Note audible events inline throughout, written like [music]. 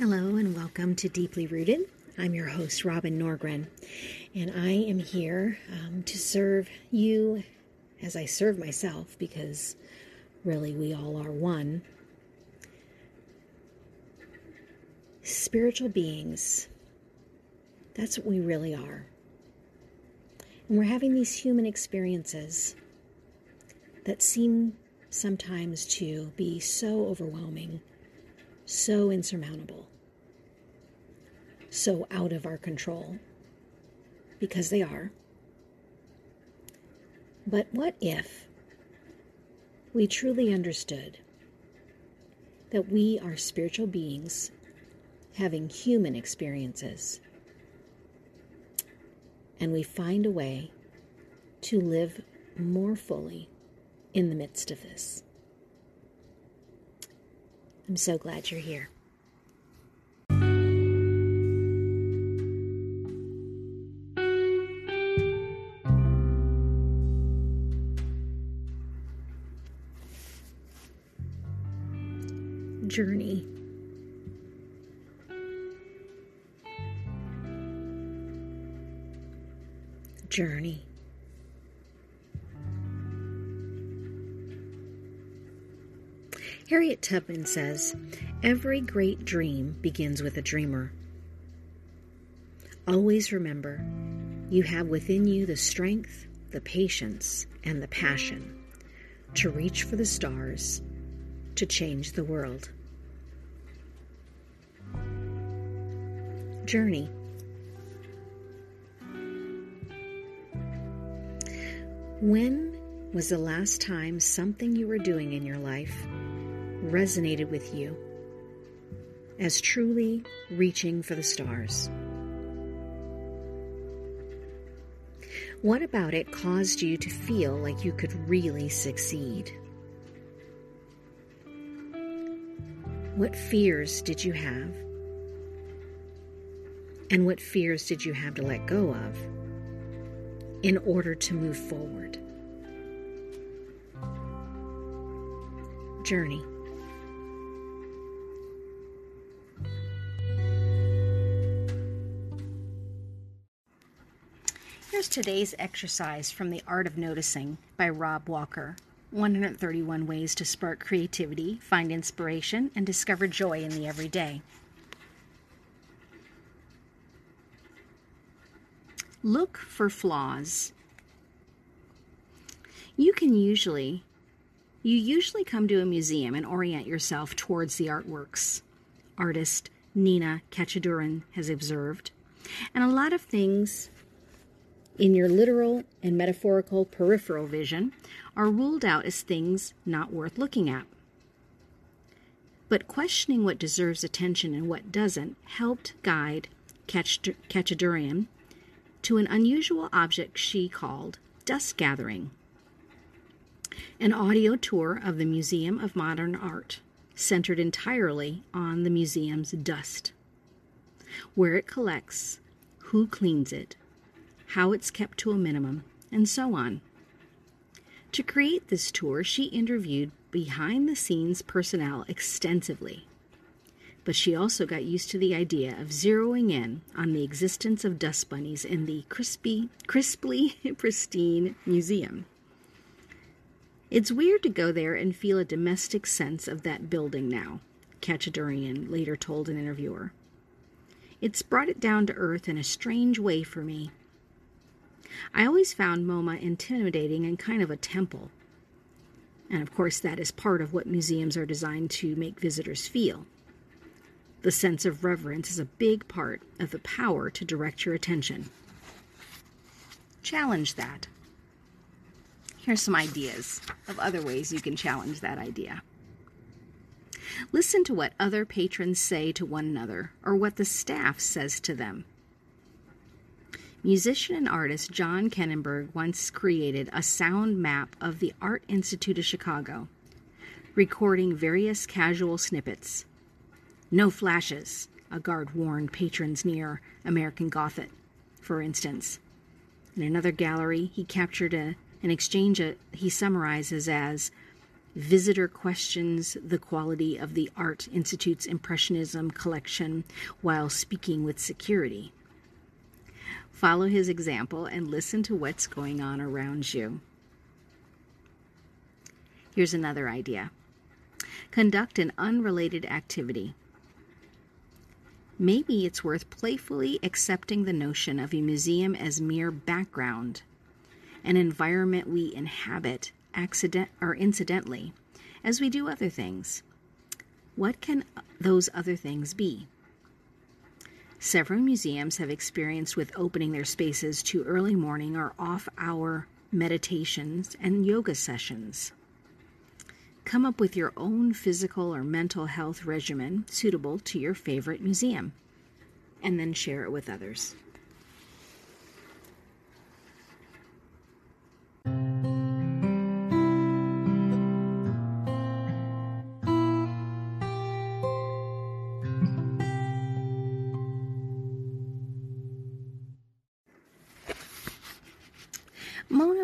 Hello and welcome to Deeply Rooted. I'm your host, Robin Norgren, and I am here um, to serve you as I serve myself because really we all are one. Spiritual beings, that's what we really are. And we're having these human experiences that seem sometimes to be so overwhelming, so insurmountable, so out of our control, because they are. But what if we truly understood that we are spiritual beings having human experiences and we find a way to live more fully in the midst of this. I'm so glad you're here. Journey. Journey. Harriet Tubman says, Every great dream begins with a dreamer. Always remember, you have within you the strength, the patience, and the passion to reach for the stars, to change the world. Journey. When was the last time something you were doing in your life resonated with you as truly reaching for the stars? What about it caused you to feel like you could really succeed? What fears did you have? And what fears did you have to let go of in order to move forward? Journey. Here's today's exercise from The Art of Noticing by Rob Walker 131 Ways to Spark Creativity, Find Inspiration, and Discover Joy in the Everyday. Look for flaws. You can usually you usually come to a museum and orient yourself towards the artworks. Artist Nina Katchadourian has observed. And a lot of things in your literal and metaphorical peripheral vision are ruled out as things not worth looking at. But questioning what deserves attention and what doesn't helped guide Katchadourian to an unusual object she called dust gathering. An audio tour of the Museum of Modern Art, centered entirely on the museum's dust, where it collects, who cleans it, how it's kept to a minimum, and so on. To create this tour, she interviewed behind the scenes personnel extensively. But she also got used to the idea of zeroing in on the existence of dust bunnies in the crispy, crisply [laughs] pristine museum. It's weird to go there and feel a domestic sense of that building now, Katchadourian later told an interviewer. It's brought it down to earth in a strange way for me. I always found MoMA intimidating and kind of a temple. And of course, that is part of what museums are designed to make visitors feel. The sense of reverence is a big part of the power to direct your attention. Challenge that. Here's some ideas of other ways you can challenge that idea. Listen to what other patrons say to one another or what the staff says to them. Musician and artist John Kannenberg once created a sound map of the Art Institute of Chicago, recording various casual snippets. No flashes, a guard warned patrons near American Gothic, for instance. In another gallery, he captured a, an exchange he summarizes as Visitor questions the quality of the Art Institute's Impressionism collection while speaking with security. Follow his example and listen to what's going on around you. Here's another idea conduct an unrelated activity. Maybe it's worth playfully accepting the notion of a museum as mere background, an environment we inhabit accident or incidentally, as we do other things. What can those other things be? Several museums have experienced with opening their spaces to early morning or off hour meditations and yoga sessions. Come up with your own physical or mental health regimen suitable to your favorite museum and then share it with others.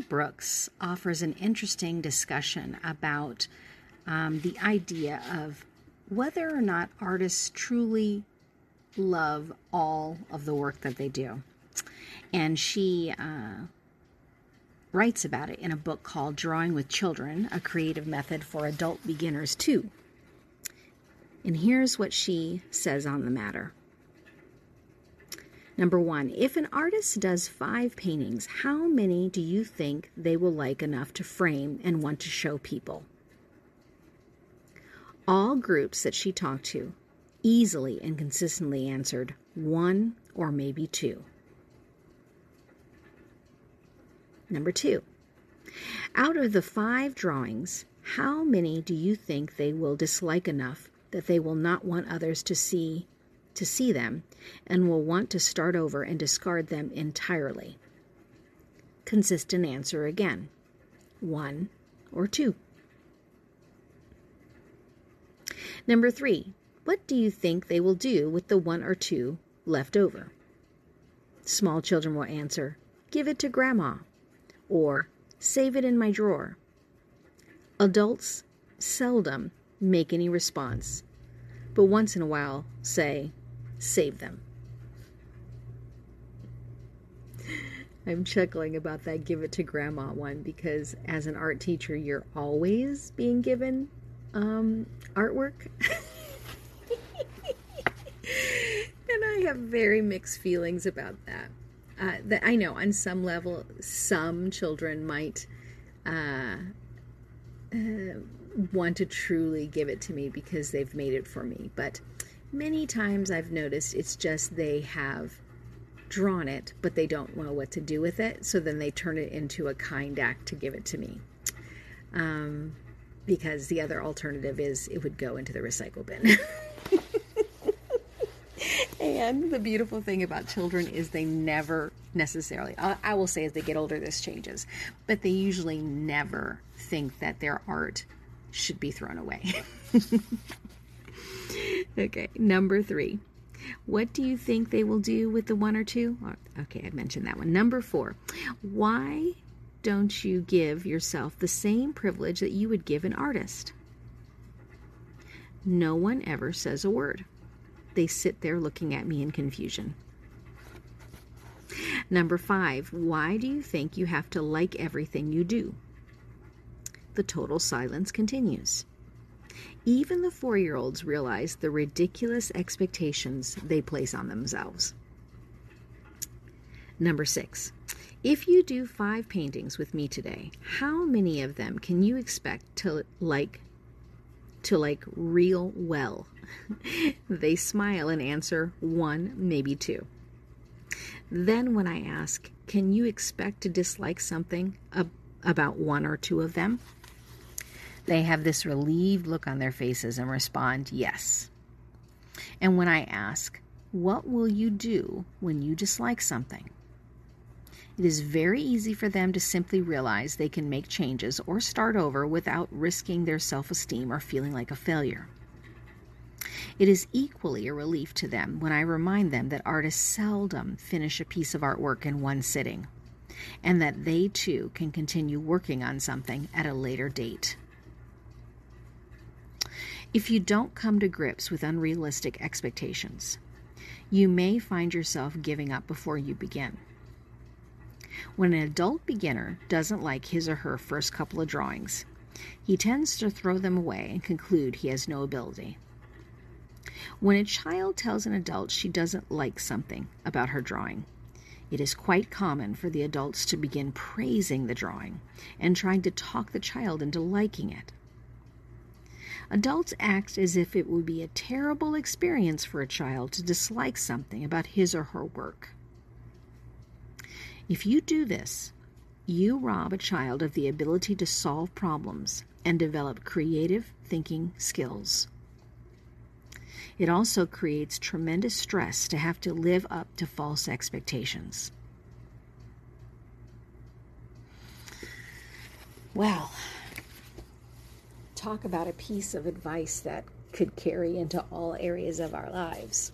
Brookes offers an interesting discussion about um, the idea of whether or not artists truly love all of the work that they do. And she uh, writes about it in a book called Drawing with Children A Creative Method for Adult Beginners, too. And here's what she says on the matter. Number one, if an artist does five paintings, how many do you think they will like enough to frame and want to show people? All groups that she talked to easily and consistently answered one or maybe two. Number two, out of the five drawings, how many do you think they will dislike enough that they will not want others to see to see them and will want to start over and discard them entirely? Consistent answer again. One or two. Number three, what do you think they will do with the one or two left over? Small children will answer, Give it to Grandma, or Save it in my drawer. Adults seldom make any response, but once in a while say, Save them. I'm chuckling about that give it to grandma one because as an art teacher, you're always being given um, artwork. [laughs] and I have very mixed feelings about that. Uh, that I know on some level, some children might uh, uh, want to truly give it to me because they've made it for me. But many times I've noticed it's just they have drawn it, but they don't know what to do with it. So then they turn it into a kind act to give it to me. Um, because the other alternative is it would go into the recycle bin. [laughs] and the beautiful thing about children is they never necessarily, I will say as they get older, this changes, but they usually never think that their art should be thrown away. [laughs] okay, number three. What do you think they will do with the one or two? Okay, I mentioned that one. Number four. Why don't you give yourself the same privilege that you would give an artist? No one ever says a word. They sit there looking at me in confusion. Number five, why do you think you have to like everything you do? The total silence continues. Even the four year olds realize the ridiculous expectations they place on themselves. Number six, if you do five paintings with me today, how many of them can you expect to like to like real well? [laughs] they smile and answer one, maybe two. Then when I ask, can you expect to dislike something ab- about one or two of them? They have this relieved look on their faces and respond, yes. And when I ask, what will you do when you dislike something? It is very easy for them to simply realize they can make changes or start over without risking their self esteem or feeling like a failure. It is equally a relief to them when I remind them that artists seldom finish a piece of artwork in one sitting, and that they too can continue working on something at a later date. If you don't come to grips with unrealistic expectations, you may find yourself giving up before you begin. When an adult beginner doesn't like his or her first couple of drawings, he tends to throw them away and conclude he has no ability. When a child tells an adult she doesn't like something about her drawing, it is quite common for the adults to begin praising the drawing and trying to talk the child into liking it. Adults act as if it would be a terrible experience for a child to dislike something about his or her work. If you do this, you rob a child of the ability to solve problems and develop creative thinking skills. It also creates tremendous stress to have to live up to false expectations. Well, talk about a piece of advice that could carry into all areas of our lives.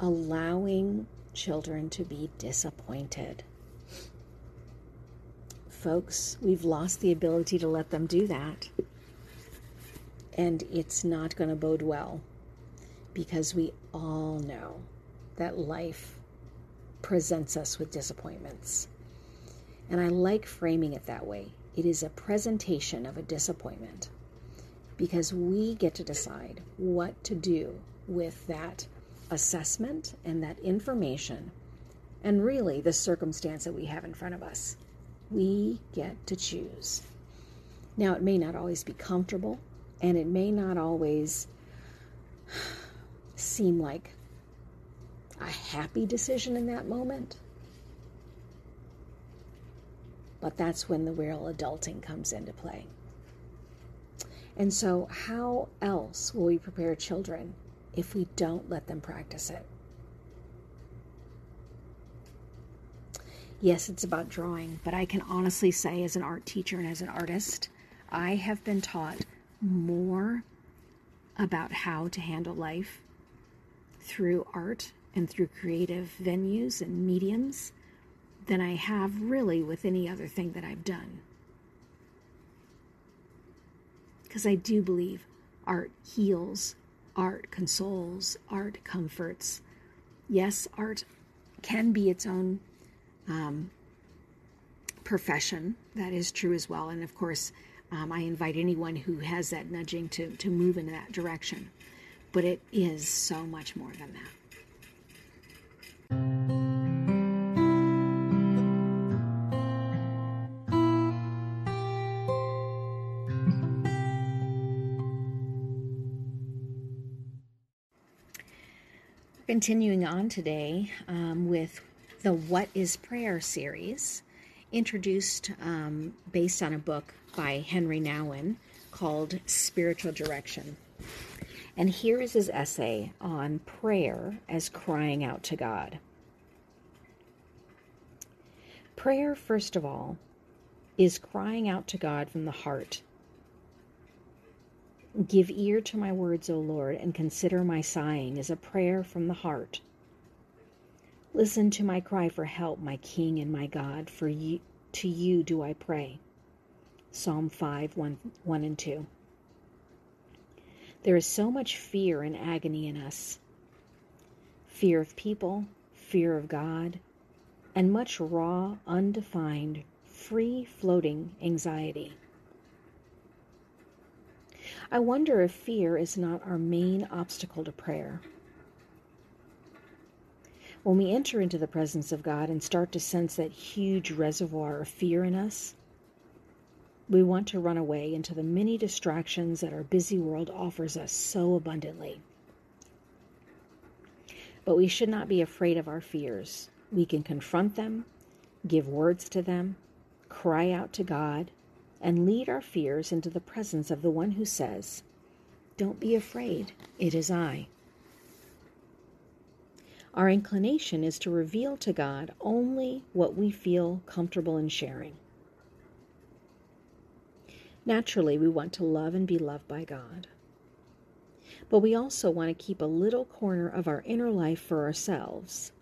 Allowing children to be disappointed. Folks, we've lost the ability to let them do that and it's not going to bode well because we all know that life presents us with disappointments. And I like framing it that way. It is a presentation of a disappointment because we get to decide what to do with that assessment and that information and really the circumstance that we have in front of us. We get to choose. Now, it may not always be comfortable, and it may not always [sighs] seem like a happy decision in that moment. But that's when the real adulting comes into play. And so, how else will we prepare children if we don't let them practice it? Yes, it's about drawing, but I can honestly say, as an art teacher and as an artist, I have been taught more about how to handle life through art and through creative venues and mediums than I have really with any other thing that I've done. Because I do believe art heals, art consoles, art comforts. Yes, art can be its own um, profession. That is true as well. And of course, um, I invite anyone who has that nudging to, to move in that direction. But it is so much more than that. Continuing on today um, with the What is Prayer series, introduced um, based on a book by Henri Nouwen called Spiritual Direction. And here is his essay on prayer as crying out to God. Prayer, first of all, is crying out to God from the heart. Give ear to my words, O Lord, and consider my sighing as a prayer from the heart. Listen to my cry for help, my King and my God, for you, to you do I pray. Psalm 5 1, 1 and 2. There is so much fear and agony in us fear of people, fear of God, and much raw, undefined, free floating anxiety. I wonder if fear is not our main obstacle to prayer. When we enter into the presence of God and start to sense that huge reservoir of fear in us, we want to run away into the many distractions that our busy world offers us so abundantly. But we should not be afraid of our fears. We can confront them, give words to them, cry out to God, and lead our fears into the presence of the one who says, Don't be afraid, it is I. Our inclination is to reveal to God only what we feel comfortable in sharing. Naturally, we want to love and be loved by God. But we also want to keep a little corner of our inner life for ourselves,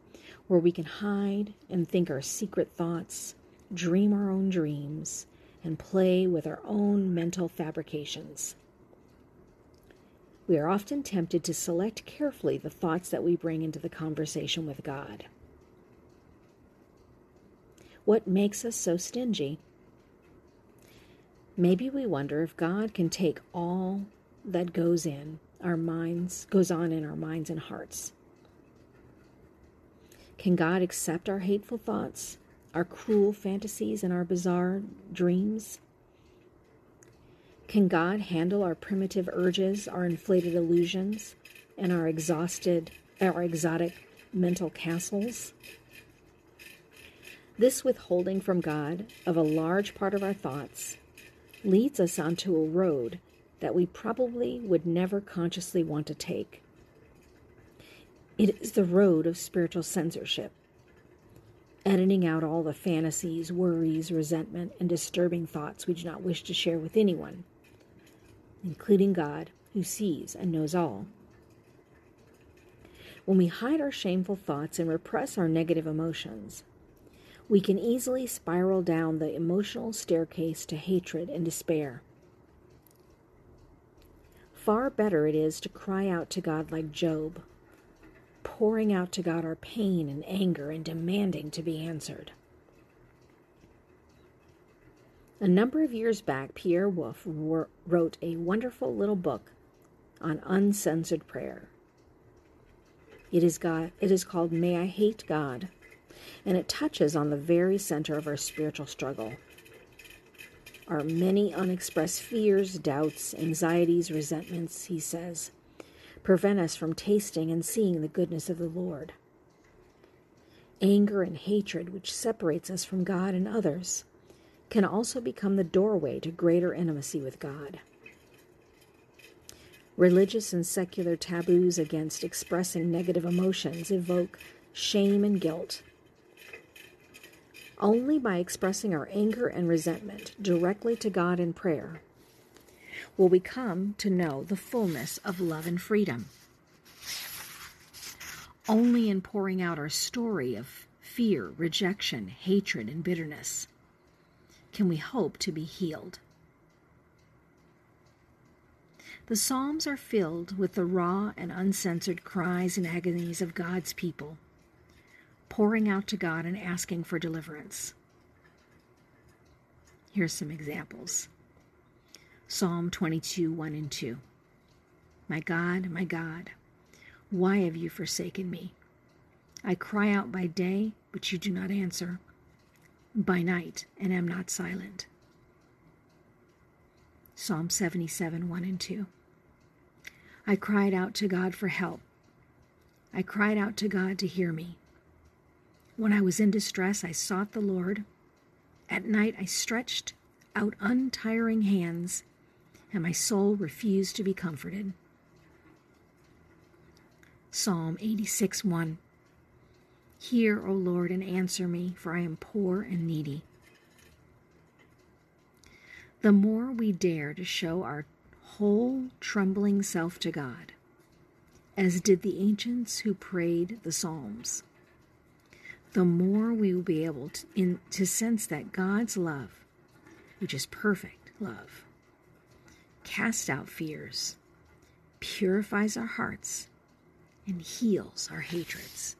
where we can hide and think our secret thoughts, dream our own dreams, and play with our own mental fabrications. we are often tempted to select carefully the thoughts that we bring into the conversation with God. What makes us so stingy? Maybe we wonder if God can take all that goes in our minds, goes on in our minds and hearts. Can God accept our hateful thoughts, our cruel fantasies, and our bizarre dreams? Can God handle our primitive urges, our inflated illusions, and our exhausted, our exotic mental castles? This withholding from God of a large part of our thoughts leads us onto a road that we probably would never consciously want to take. It is the road of spiritual censorship, editing out all the fantasies, worries, resentment, and disturbing thoughts we do not wish to share with anyone including God, who sees and knows all. When we hide our shameful thoughts and repress our negative emotions, we can easily spiral down the emotional staircase to hatred and despair. Far better it is to cry out to God like Job, pouring out to God our pain and anger and demanding to be answered. A number of years back, Pierre Wolff wrote a wonderful little book on uncensored prayer. It is, God, it is called May I Hate God, and it touches on the very center of our spiritual struggle. Our many unexpressed fears, doubts, anxieties, resentments, he says, prevent us from tasting and seeing the goodness of the Lord. Anger and hatred, which separates us from God and others can also become the doorway to greater intimacy with God. Religious and secular taboos against expressing negative emotions evoke shame and guilt. Only by expressing our anger and resentment directly to God in prayer will we come to know the fullness of love and freedom. Only in pouring out our story of fear, rejection, hatred, and bitterness can we hope to be healed. The Psalms are filled with the raw and uncensored cries and agonies of God's people, pouring out to God and asking for deliverance. Here's some examples Psalm 22 1 and 2. My God, my God, why have you forsaken me? I cry out by day, but you do not answer by night and am not silent. Psalm 77 1 and 2. I cried out to God for help. I cried out to God to hear me. When I was in distress, I sought the Lord. At night, I stretched out untiring hands, and my soul refused to be comforted. Psalm 86 1. Hear, O Lord, and answer me, for I am poor and needy. The more we dare to show our whole trembling self to God, as did the ancients who prayed the Psalms, the more we will be able to, in, to sense that God's love, which is perfect love, casts out fears, purifies our hearts, and heals our hatreds.